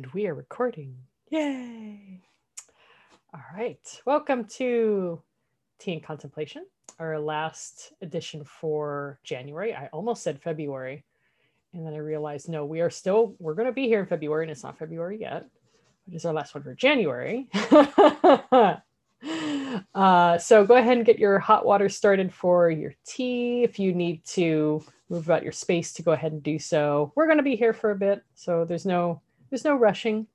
And we are recording. Yay! All right. Welcome to Tea and Contemplation, our last edition for January. I almost said February. And then I realized, no, we are still, we're going to be here in February, and it's not February yet. It is our last one for January. uh, so go ahead and get your hot water started for your tea. If you need to move about your space to go ahead and do so. We're going to be here for a bit, so there's no there's no rushing.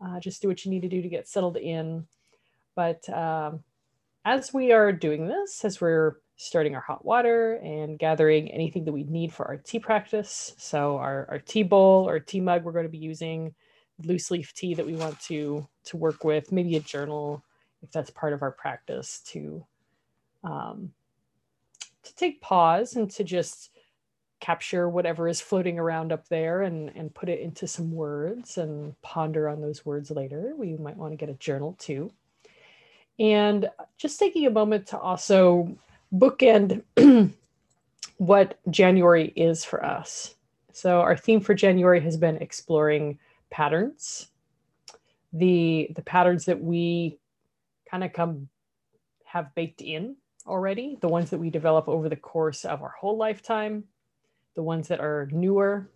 Uh, just do what you need to do to get settled in. But um, as we are doing this, as we're starting our hot water and gathering anything that we need for our tea practice, so our, our tea bowl or tea mug we're going to be using, loose leaf tea that we want to to work with, maybe a journal if that's part of our practice to um, to take pause and to just capture whatever is floating around up there and, and put it into some words and ponder on those words later. We might want to get a journal too. And just taking a moment to also bookend what January is for us. So our theme for January has been exploring patterns. The, the patterns that we kind of come have baked in already, the ones that we develop over the course of our whole lifetime, the ones that are newer,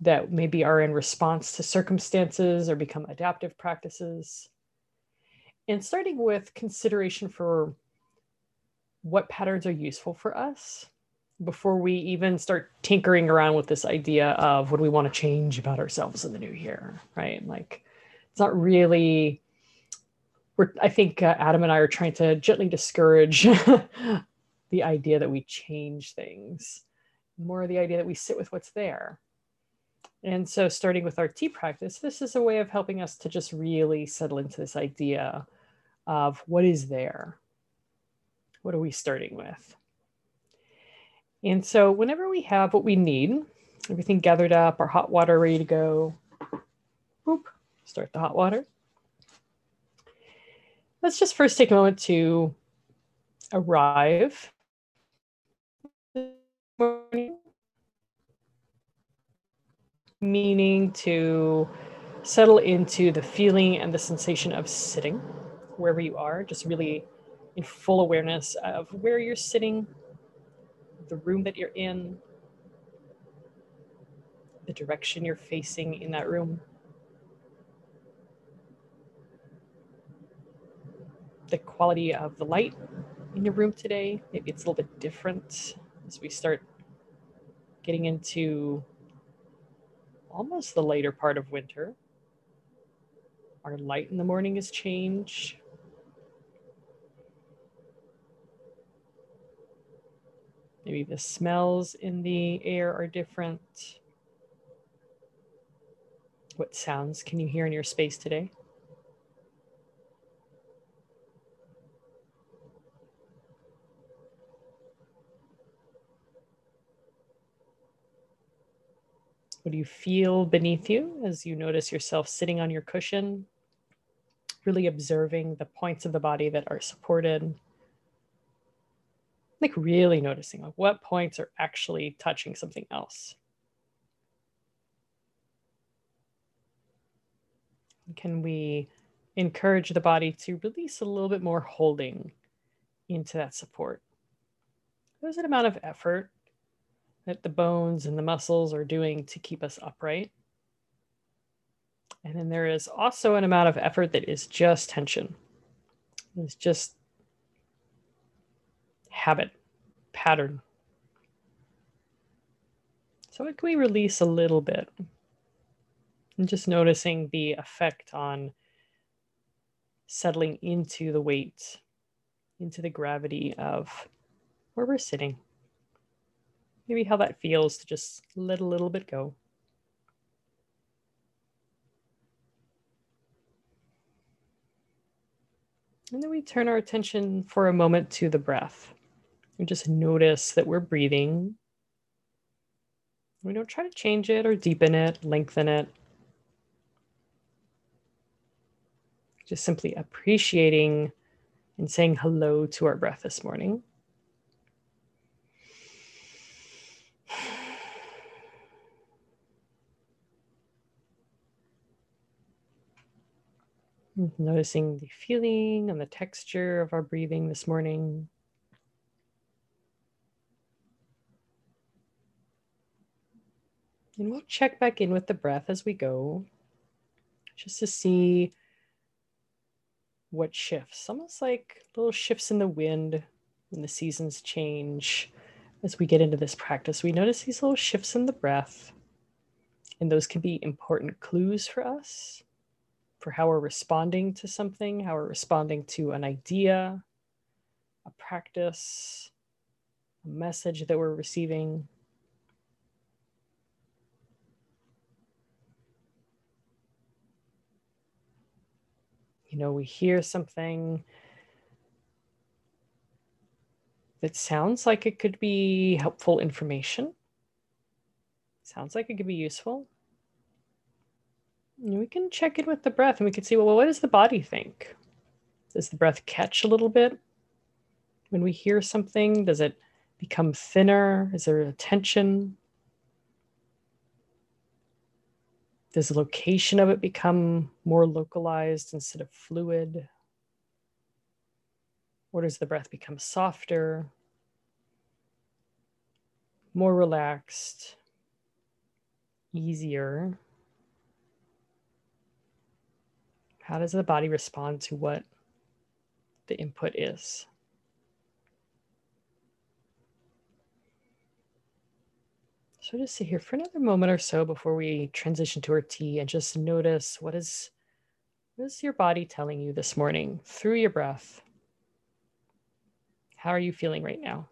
that maybe are in response to circumstances or become adaptive practices. And starting with consideration for what patterns are useful for us before we even start tinkering around with this idea of what do we want to change about ourselves in the new year, right? Like it's not really we're I think uh, Adam and I are trying to gently discourage the idea that we change things more of the idea that we sit with what's there. And so, starting with our tea practice, this is a way of helping us to just really settle into this idea of what is there? What are we starting with? And so, whenever we have what we need, everything gathered up, our hot water ready to go, whoop, start the hot water. Let's just first take a moment to arrive meaning to settle into the feeling and the sensation of sitting wherever you are, just really in full awareness of where you're sitting, the room that you're in, the direction you're facing in that room. The quality of the light in your room today, maybe it's a little bit different as we start getting into almost the later part of winter. Our light in the morning has changed. Maybe the smells in the air are different. What sounds can you hear in your space today? What do you feel beneath you as you notice yourself sitting on your cushion? Really observing the points of the body that are supported. Like really noticing like what points are actually touching something else. Can we encourage the body to release a little bit more holding into that support? There's an amount of effort that the bones and the muscles are doing to keep us upright. And then there is also an amount of effort that is just tension. It's just habit, pattern. So can we release a little bit? And just noticing the effect on settling into the weight, into the gravity of where we're sitting maybe how that feels to just let a little bit go. And then we turn our attention for a moment to the breath. We just notice that we're breathing. We don't try to change it or deepen it, lengthen it. Just simply appreciating and saying hello to our breath this morning. Noticing the feeling and the texture of our breathing this morning. And we'll check back in with the breath as we go, just to see what shifts, almost like little shifts in the wind when the seasons change. As we get into this practice, we notice these little shifts in the breath, and those can be important clues for us for how we're responding to something, how we're responding to an idea, a practice, a message that we're receiving. You know, we hear something that sounds like it could be helpful information. Sounds like it could be useful we can check in with the breath and we can see well, what does the body think? Does the breath catch a little bit? When we hear something, does it become thinner? Is there a tension? Does the location of it become more localized instead of fluid? Or does the breath become softer, more relaxed, easier? How does the body respond to what the input is? So just sit here for another moment or so before we transition to our tea and just notice what is what is your body telling you this morning through your breath? How are you feeling right now?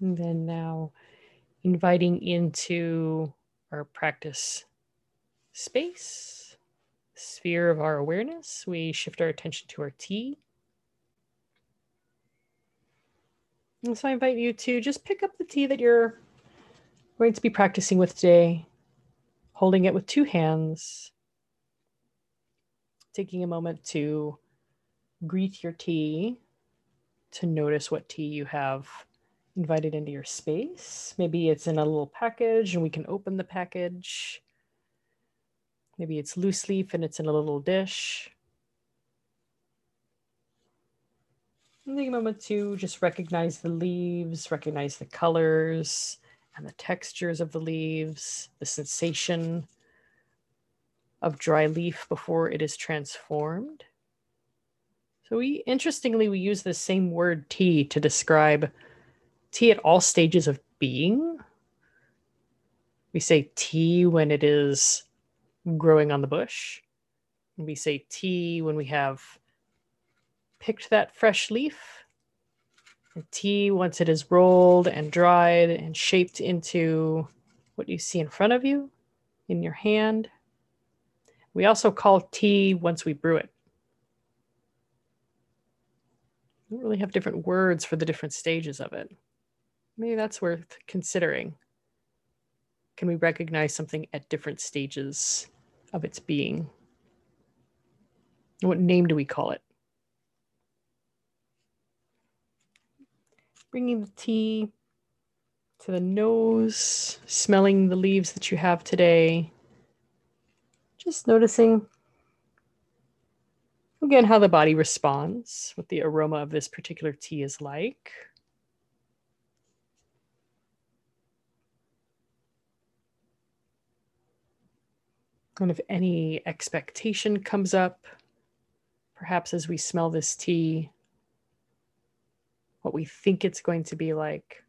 And then now inviting into our practice space, sphere of our awareness, we shift our attention to our tea. And so I invite you to just pick up the tea that you're going to be practicing with today, holding it with two hands, taking a moment to greet your tea, to notice what tea you have invited into your space. Maybe it's in a little package and we can open the package. Maybe it's loose leaf and it's in a little dish. And take a moment to just recognize the leaves, recognize the colors and the textures of the leaves, the sensation of dry leaf before it is transformed. So we interestingly we use the same word tea to describe tea at all stages of being. We say tea when it is growing on the bush. We say tea when we have picked that fresh leaf. And tea once it is rolled and dried and shaped into what you see in front of you in your hand. We also call tea once we brew it. We really have different words for the different stages of it. Maybe that's worth considering. Can we recognize something at different stages of its being? What name do we call it? Bringing the tea to the nose, smelling the leaves that you have today. Just noticing again how the body responds, what the aroma of this particular tea is like. And if any expectation comes up, perhaps as we smell this tea, what we think it's going to be like,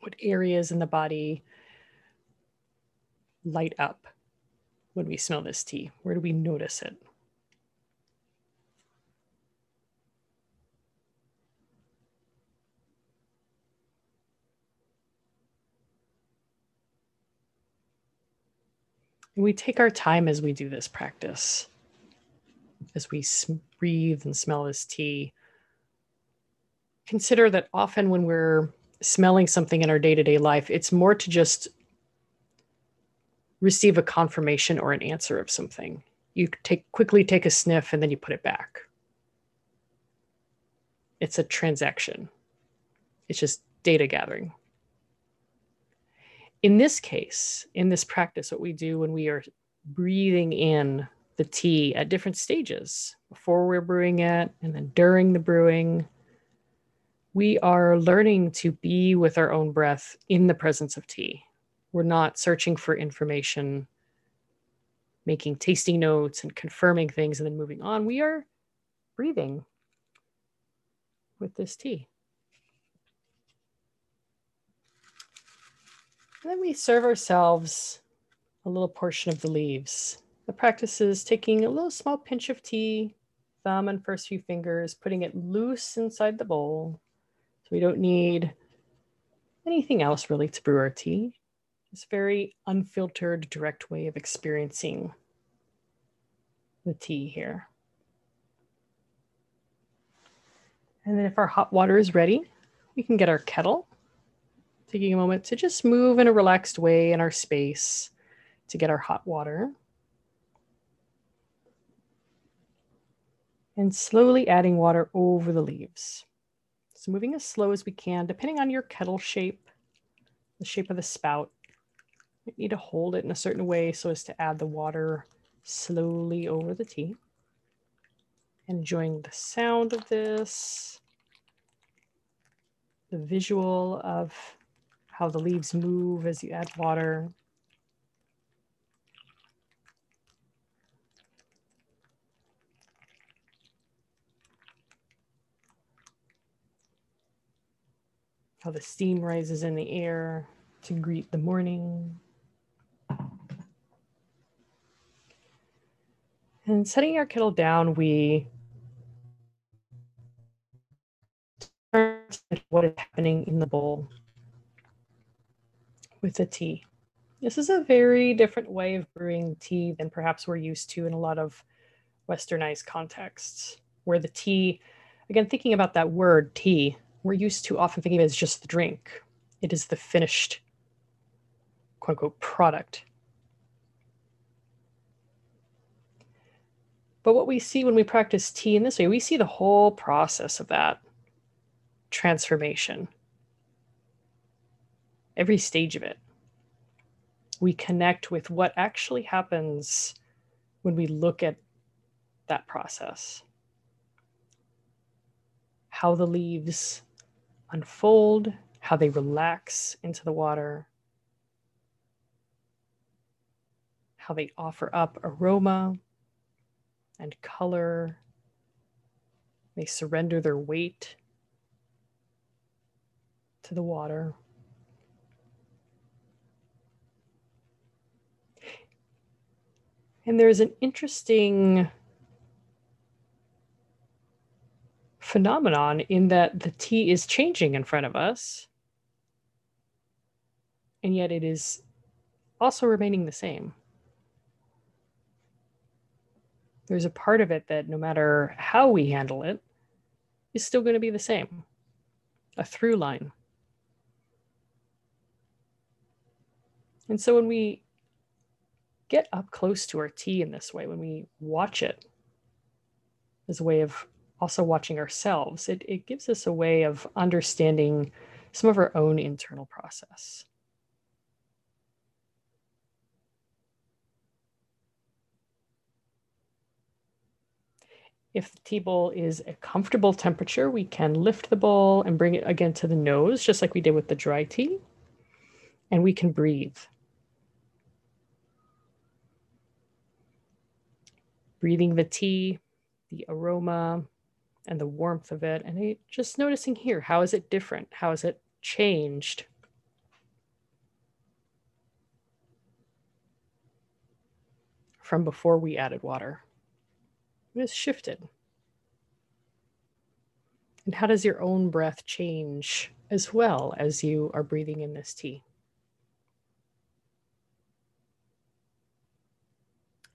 what areas in the body light up when we smell this tea? Where do we notice it? We take our time as we do this practice, as we breathe and smell this tea. Consider that often when we're smelling something in our day to day life, it's more to just receive a confirmation or an answer of something. You take quickly take a sniff and then you put it back. It's a transaction. It's just data gathering. In this case, in this practice, what we do when we are breathing in the tea at different stages, before we're brewing it and then during the brewing, we are learning to be with our own breath in the presence of tea. We're not searching for information, making tasting notes and confirming things and then moving on. We are breathing with this tea. And then we serve ourselves a little portion of the leaves. The practice is taking a little small pinch of tea, thumb and first few fingers, putting it loose inside the bowl. So we don't need anything else really to brew our tea. It's a very unfiltered, direct way of experiencing the tea here. And then if our hot water is ready, we can get our kettle taking a moment to just move in a relaxed way in our space to get our hot water. And slowly adding water over the leaves. So moving as slow as we can, depending on your kettle shape, the shape of the spout. You need to hold it in a certain way so as to add the water slowly over the tea. Enjoying the sound of this, the visual of how the leaves move as you add water. How the steam rises in the air to greet the morning. And setting our kettle down, we what is happening in the bowl with the tea. This is a very different way of brewing tea than perhaps we're used to in a lot of westernized contexts, where the tea, again, thinking about that word tea, we're used to often thinking of it as just the drink. It is the finished, quote unquote, product. But what we see when we practice tea in this way, we see the whole process of that transformation every stage of it. We connect with what actually happens when we look at that process. How the leaves unfold, how they relax into the water, how they offer up aroma and color. They surrender their weight to the water. And there's an interesting phenomenon in that the tea is changing in front of us, and yet it is also remaining the same. There's a part of it that no matter how we handle it, is still going to be the same a through line. And so when we get up close to our tea in this way when we watch it as a way of also watching ourselves. It, it gives us a way of understanding some of our own internal process. If the tea bowl is a comfortable temperature, we can lift the bowl and bring it again to the nose, just like we did with the dry tea. And we can breathe. Breathing the tea, the aroma, and the warmth of it. And just noticing here, how is it different? How is it changed? From before we added water. It has shifted. And how does your own breath change as well as you are breathing in this tea?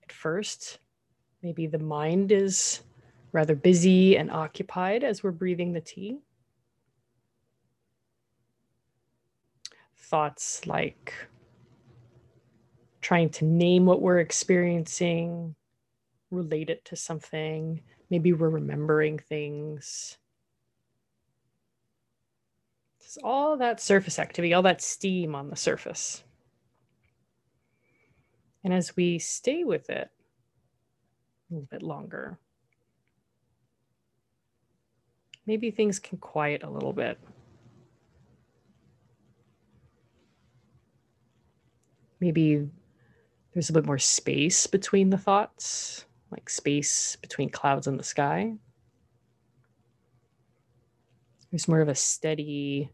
At first. Maybe the mind is rather busy and occupied as we're breathing the tea. Thoughts like trying to name what we're experiencing, relate it to something. Maybe we're remembering things. It's all that surface activity, all that steam on the surface. And as we stay with it a little bit longer, maybe things can quiet a little bit. Maybe there's a bit more space between the thoughts, like space between clouds and the sky. There's more of a steady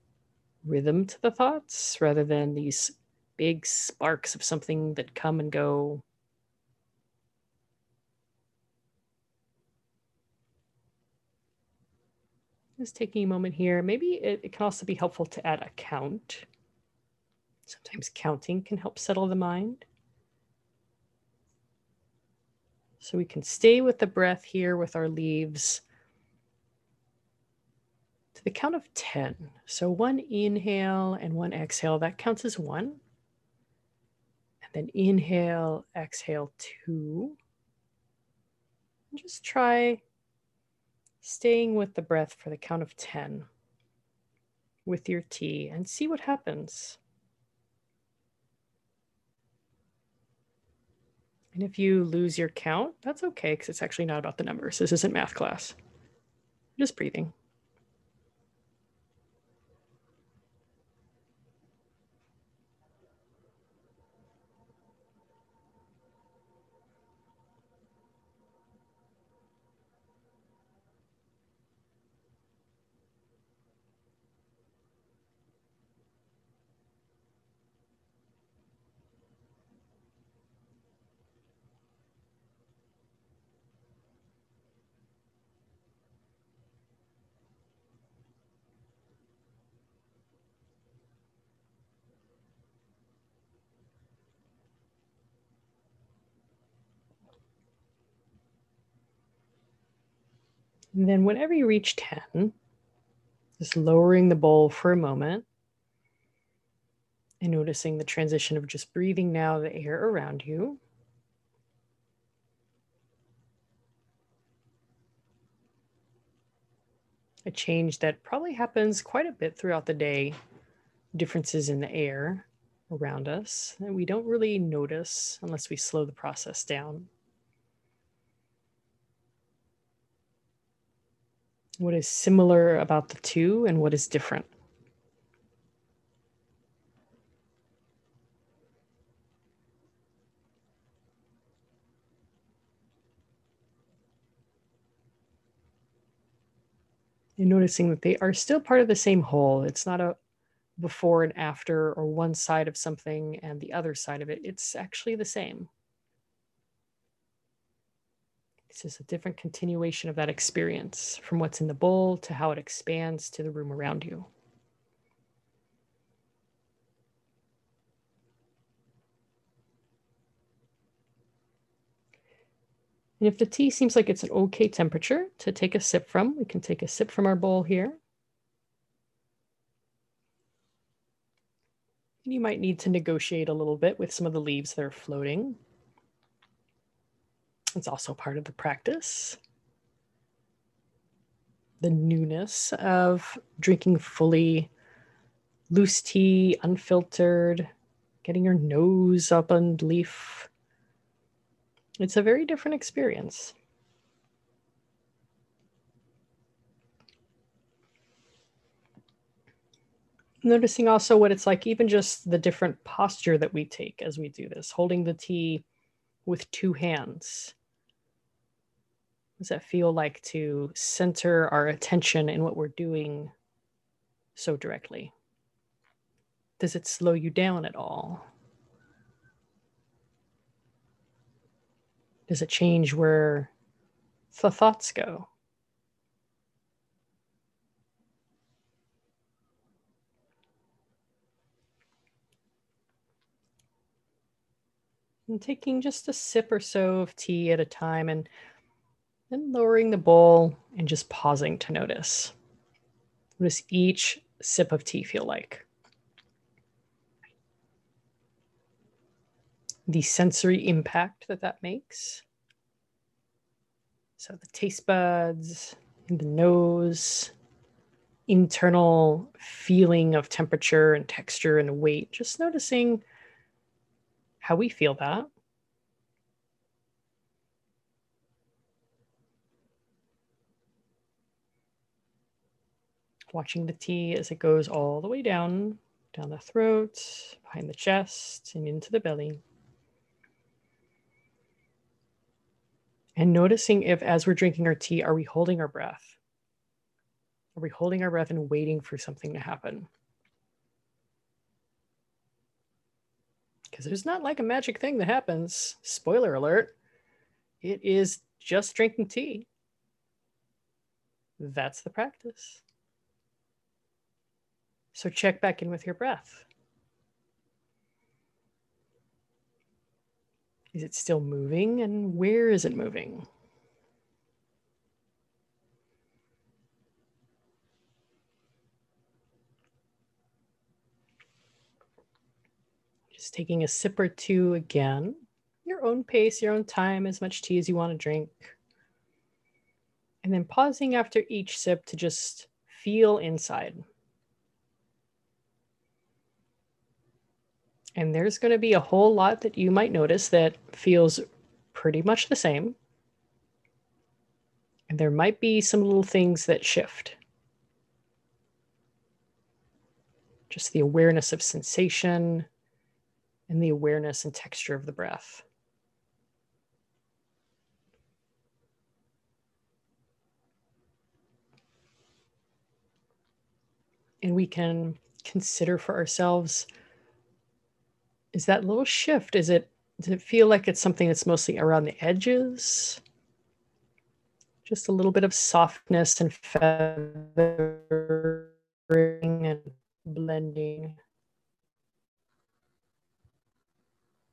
rhythm to the thoughts rather than these big sparks of something that come and go. Just taking a moment here. Maybe it, it can also be helpful to add a count. Sometimes counting can help settle the mind. So we can stay with the breath here with our leaves to the count of 10. So one inhale and one exhale, that counts as one. And then inhale, exhale, two. And just try staying with the breath for the count of 10 with your tea and see what happens. And if you lose your count, that's okay because it's actually not about the numbers. This isn't math class. Just breathing. And then whenever you reach 10, just lowering the bowl for a moment and noticing the transition of just breathing now the air around you. A change that probably happens quite a bit throughout the day, differences in the air around us that we don't really notice unless we slow the process down. What is similar about the two and what is different? And noticing that they are still part of the same whole. It's not a before and after or one side of something and the other side of it. It's actually the same. It's just a different continuation of that experience from what's in the bowl to how it expands to the room around you. And if the tea seems like it's an okay temperature to take a sip from, we can take a sip from our bowl here. And you might need to negotiate a little bit with some of the leaves that are floating. It's also part of the practice. The newness of drinking fully loose tea, unfiltered, getting your nose up on leaf. It's a very different experience. Noticing also what it's like, even just the different posture that we take as we do this, holding the tea with two hands does that feel like to center our attention in what we're doing so directly? Does it slow you down at all? Does it change where the thoughts go? And taking just a sip or so of tea at a time and then lowering the bowl and just pausing to notice. What does each sip of tea feel like? The sensory impact that that makes. So the taste buds, in the nose, internal feeling of temperature and texture and weight, just noticing how we feel that. Watching the tea as it goes all the way down, down the throat, behind the chest, and into the belly. And noticing if, as we're drinking our tea, are we holding our breath? Are we holding our breath and waiting for something to happen? Because there's not like a magic thing that happens. Spoiler alert. It is just drinking tea. That's the practice. So check back in with your breath. Is it still moving and where is it moving? Just taking a sip or two again, your own pace, your own time, as much tea as you want to drink. And then pausing after each sip to just feel inside. And there's going to be a whole lot that you might notice that feels pretty much the same. And there might be some little things that shift. Just the awareness of sensation and the awareness and texture of the breath. And we can consider for ourselves is that little shift is it does it feel like it's something that's mostly around the edges? Just a little bit of softness and feathering and blending.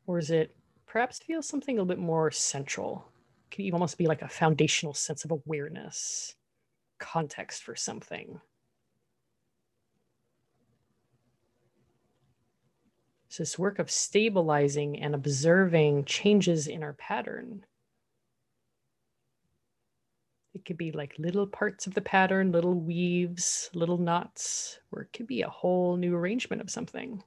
Or is it perhaps feel something a little bit more central? It almost be like a foundational sense of awareness context for something So, this work of stabilizing and observing changes in our pattern. It could be like little parts of the pattern, little weaves, little knots, or it could be a whole new arrangement of something.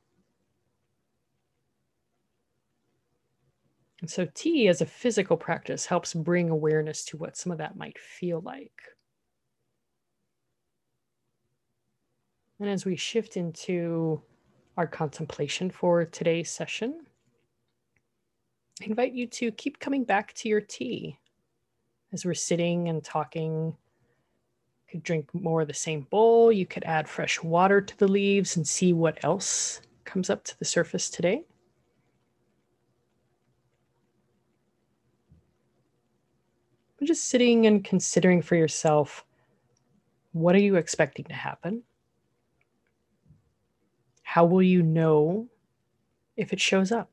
And so, tea as a physical practice helps bring awareness to what some of that might feel like. And as we shift into our contemplation for today's session. I invite you to keep coming back to your tea as we're sitting and talking. You could drink more of the same bowl. You could add fresh water to the leaves and see what else comes up to the surface today. But just sitting and considering for yourself what are you expecting to happen? How will you know if it shows up?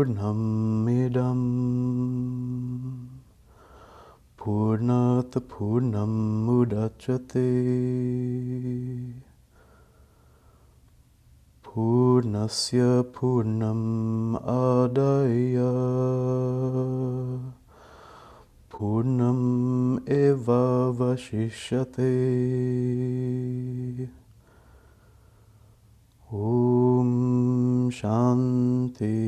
Purnamidam Purnat Purnam Mudachate तस्य पूर्णम् आदय। पूर्णम् एवावशिष्यते। ॐ शान्ति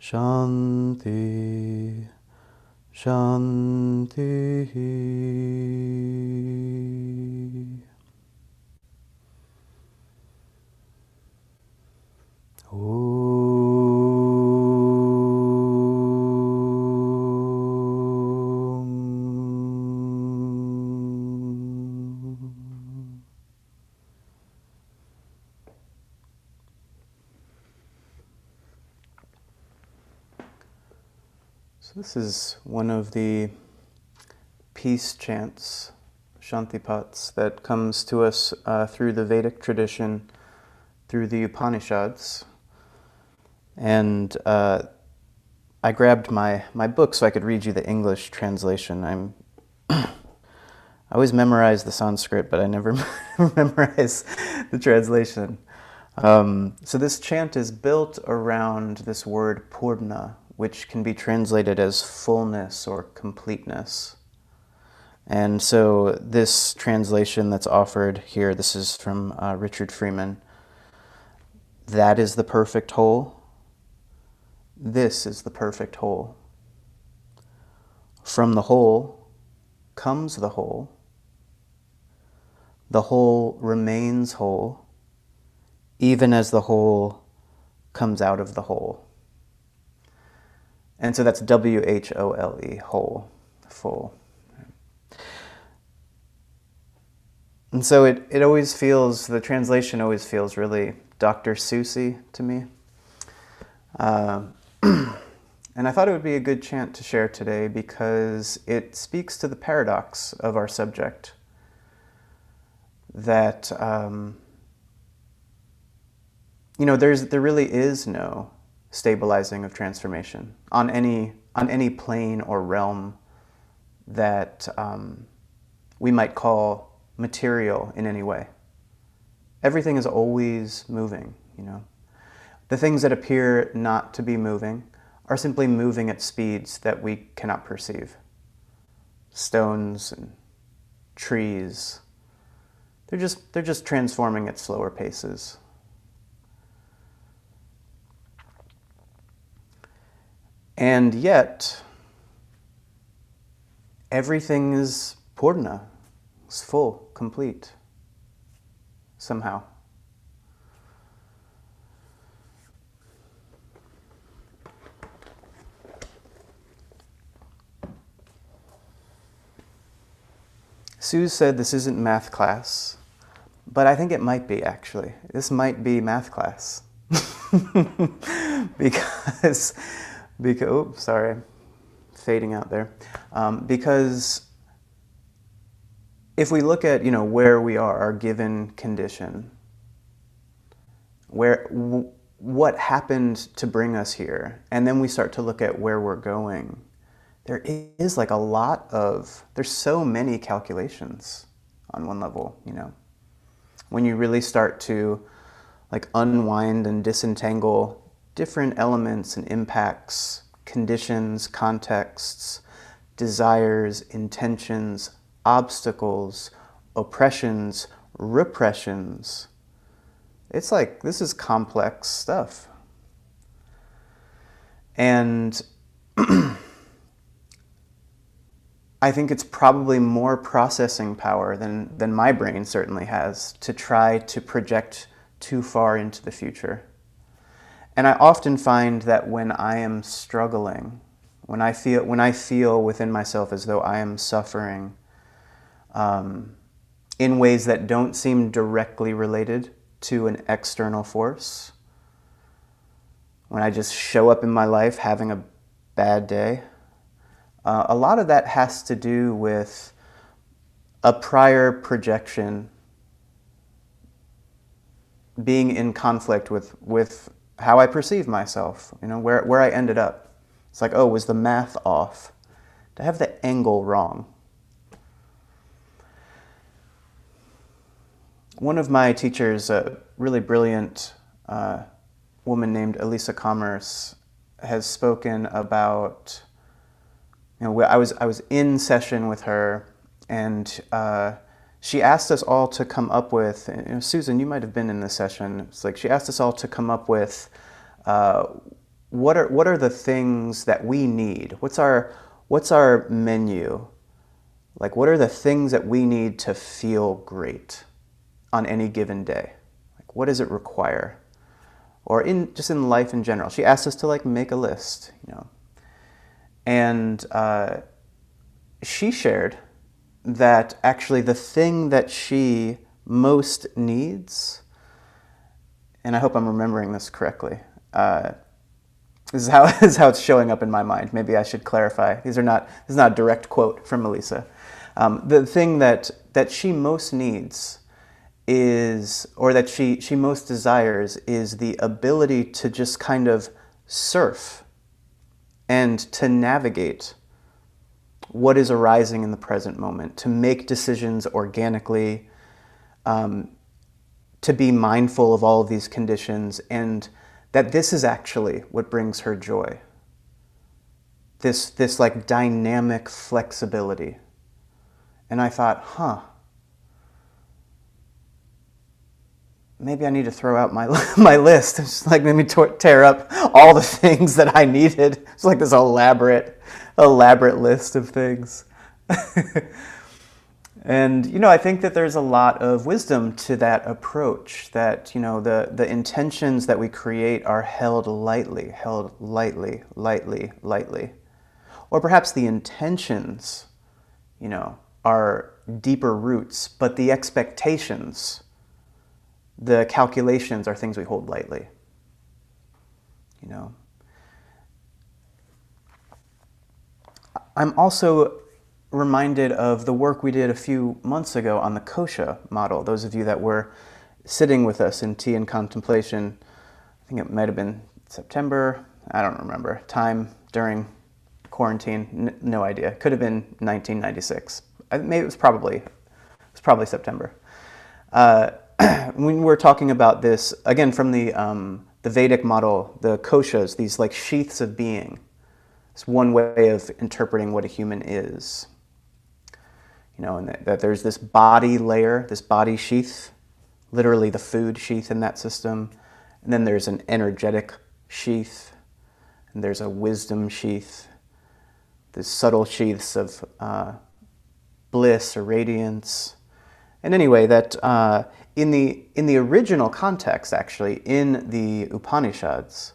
शान्ति शान्ति। So this is one of the peace chants, Shantipats, that comes to us uh, through the Vedic tradition, through the Upanishads. And uh, I grabbed my, my book so I could read you the English translation. I'm I always memorize the Sanskrit, but I never memorize the translation. Um, so this chant is built around this word purna, which can be translated as fullness or completeness. And so this translation that's offered here, this is from uh, Richard Freeman. That is the perfect whole. This is the perfect whole. From the whole comes the whole. The whole remains whole, even as the whole comes out of the whole. And so that's W H O L E, whole, full. And so it, it always feels, the translation always feels really Dr. Seussy to me. Uh, and I thought it would be a good chant to share today because it speaks to the paradox of our subject that, um, you know, there's, there really is no stabilizing of transformation on any, on any plane or realm that um, we might call material in any way. Everything is always moving, you know. The things that appear not to be moving are simply moving at speeds that we cannot perceive. Stones and trees, they're just, they're just transforming at slower paces. And yet, everything is purna, it's full, complete, somehow. Sue said this isn't math class, but I think it might be actually. This might be math class. because, because, oh, sorry, fading out there. Um, because if we look at, you know, where we are, our given condition, where, what happened to bring us here, and then we start to look at where we're going, there is like a lot of there's so many calculations on one level you know when you really start to like unwind and disentangle different elements and impacts conditions contexts desires intentions obstacles oppressions repressions it's like this is complex stuff and I think it's probably more processing power than, than my brain certainly has to try to project too far into the future. And I often find that when I am struggling, when I feel, when I feel within myself as though I am suffering um, in ways that don't seem directly related to an external force, when I just show up in my life having a bad day. Uh, a lot of that has to do with a prior projection being in conflict with, with how I perceive myself, you know, where, where I ended up. It's like, oh, was the math off? Did I have the angle wrong? One of my teachers, a really brilliant uh, woman named Elesa Commerse, has spoken about, you know, I was, I was in session with her and uh, she asked us all to come up with, you know, Susan, you might have been in this session. It's like she asked us all to come up with uh, what are what are the things that we need? What's our what's our menu? Like what are the things that we need to feel great on any given day? Like what does it require? Or in just in life in general. She asked us to like make a list, you know. And uh, she shared that actually the thing that she most needs, and I hope I'm remembering this correctly. Uh, this is how this is how it's showing up in my mind. Maybe I should clarify. These are not this is not a direct quote from Melissa. Um, the thing that that she most needs is, or that she she most desires, is the ability to just kind of surf and to navigate what is arising in the present moment, to make decisions organically, um, to be mindful of all of these conditions, and that this is actually what brings her joy. This, this like dynamic flexibility. And I thought, huh, maybe I need to throw out my, my list. It's just like maybe tear up all the things that I needed. It's like this elaborate elaborate list of things. and you know, I think that there's a lot of wisdom to that approach. That you know, the the intentions that we create are held lightly, held lightly, lightly, lightly, or perhaps the intentions, you know, are deeper roots, but the expectations, the calculations are things we hold lightly. You know, I'm also reminded of the work we did a few months ago on the Kosha model. Those of you that were sitting with us in tea and contemplation, I think it might have been September, I don't remember, time during quarantine, N- no idea. Could have been 1996. I, maybe it was probably, it was probably September. Uh, when we're talking about this, again, from the, um, the Vedic model, the koshas, these like sheaths of being, it's one way of interpreting what a human is. You know, and that, that there's this body layer, this body sheath, literally the food sheath in that system. And then there's an energetic sheath, and there's a wisdom sheath, the subtle sheaths of uh, bliss or radiance. And anyway, that uh, in the in the original context, actually, in the Upanishads,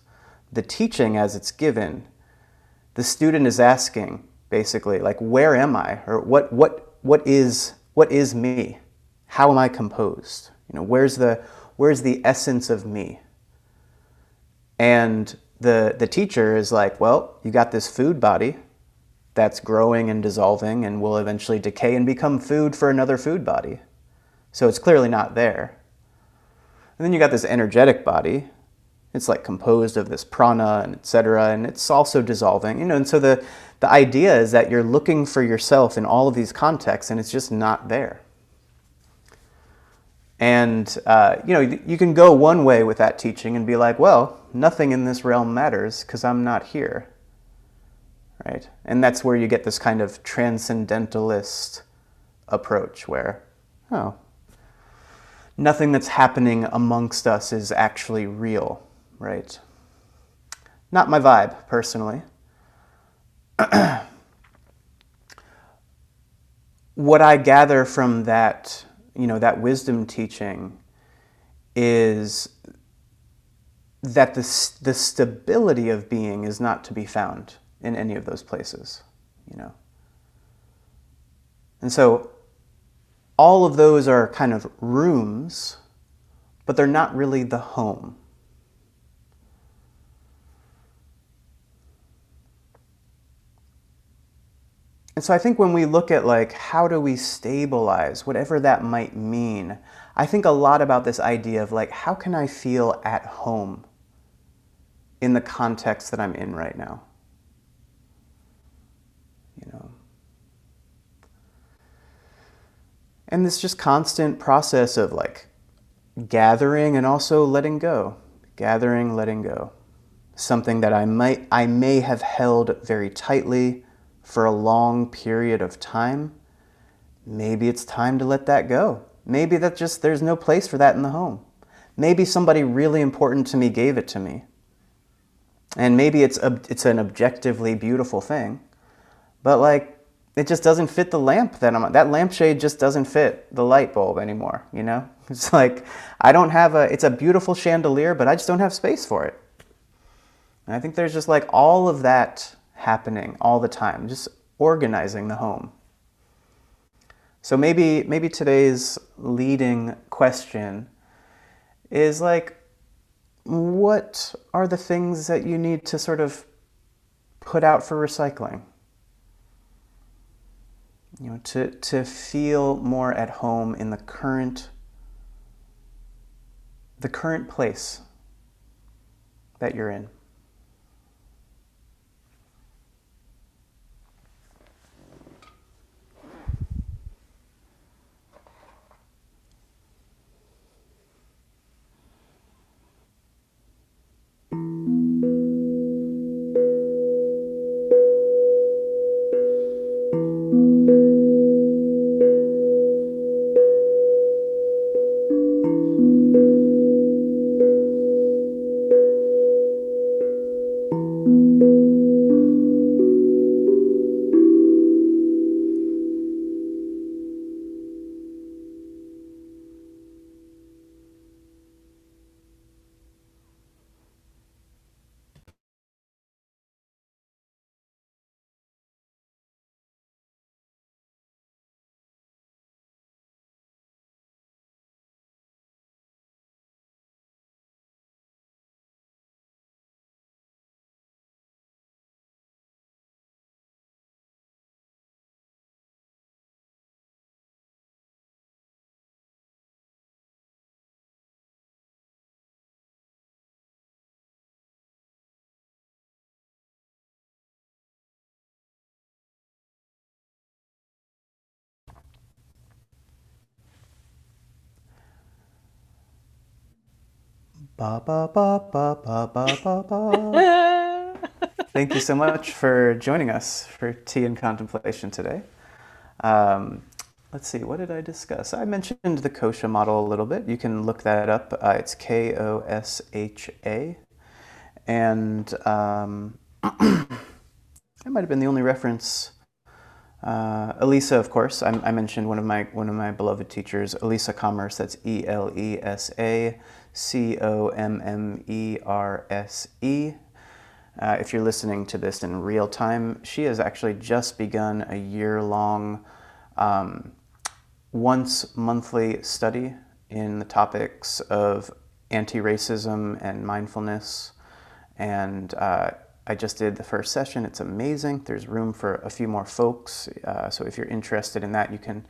the teaching as it's given the student is asking basically like where am i? Or what what what is what is me? How am i composed? You know where's the where's the essence of me? And the the teacher is like well you got this food body that's growing and dissolving and will eventually decay and become food for another food body. So it's clearly not there. And then you got this energetic body it's like composed of this prana and etc. And it's also dissolving, you know. And so the the idea is that you're looking for yourself in all of these contexts, and it's just not there. And uh, you know, you can go one way with that teaching and be like, well, nothing in this realm matters because I'm not here, right? And that's where you get this kind of transcendentalist approach, where, oh, nothing that's happening amongst us is actually real right? Not my vibe, personally. what I gather from that, you know, that wisdom teaching is that the, the stability of being is not to be found in any of those places, you know. And so all of those are kind of rooms, but they're not really the home. And so I think when we look at like how do we stabilize, whatever that might mean, I think a lot about this idea of like how can I feel at home in the context that I'm in right now. You know. And this just constant process of like gathering and also letting go. Gathering, letting go. Something that I might I may have held very tightly for a long period of time, maybe it's time to let that go. Maybe that just there's no place for that in the home. Maybe somebody really important to me gave it to me. And maybe it's a, it's an objectively beautiful thing. But like it just doesn't fit the lamp that I'm that lampshade just doesn't fit the light bulb anymore, you know? It's like I don't have a it's a beautiful chandelier, but I just don't have space for it. And I think there's just like all of that happening all the time, just organizing the home. So maybe maybe today's leading question is like what are the things that you need to sort of put out for recycling? You know, to, to feel more at home in the current the current place that you're in. Ba ba ba ba ba ba ba ba. Thank you so much for joining us for Tea and Contemplation today. Um, let's see, what did I discuss? I mentioned the Kosha model a little bit. You can look that up. Uh, it's K O S H A. And um, that might have been the only reference. Uh, Elesa, of course, I, I, mentioned one of my one of my beloved teachers, Elesa Commerse. That's E L E S A C O M M E R S E. Uh, if you're listening to this in real time, she has actually just begun a year long, um, once monthly study in the topics of anti racism and mindfulness. And uh, I just did the first session. It's amazing. There's room for a few more folks. Uh, so if you're interested in that, you can,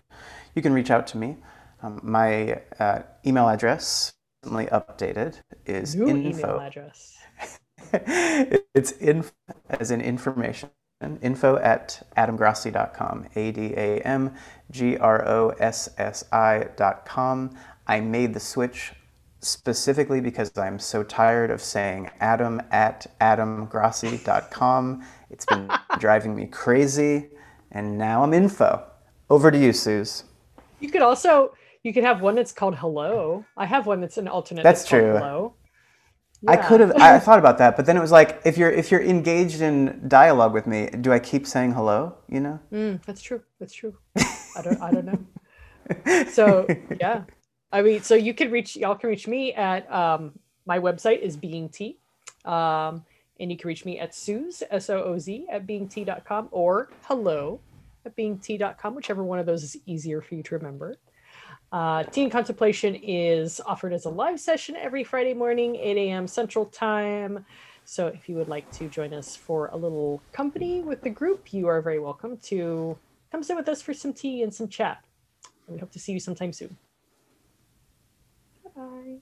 you can reach out to me. Um, my uh, email address recently updated is New info. email address. it's info as in information. Info at adamgrossi.com. A D A M G R O S S I.com. I made the switch specifically because I'm so tired of saying adam at adamgrossi.com. It's been driving me crazy, and now I'm info. Over to you, Sooz. You could also you could have one that's called Hello. I have one that's an alternate. That's, that's true. Hello. Yeah. I could have. I thought about that, but then it was like, if you're if you're engaged in dialogue with me, do I keep saying hello? You know. Mm, that's true. That's true. I don't. I don't know. So yeah, I mean, so you can reach y'all can reach me at um, my website is Being Tea, um, and you can reach me at Sooz S O O Z at beingtea.com or hello at beingtea.com, whichever one of those is easier for you to remember. Uh, Tea and Contemplation is offered as a live session every Friday morning, 8 a.m. Central Time. So if you would like to join us for a little company with the group, you are very welcome to come sit with us for some tea and some chat. And we hope to see you sometime soon. Bye.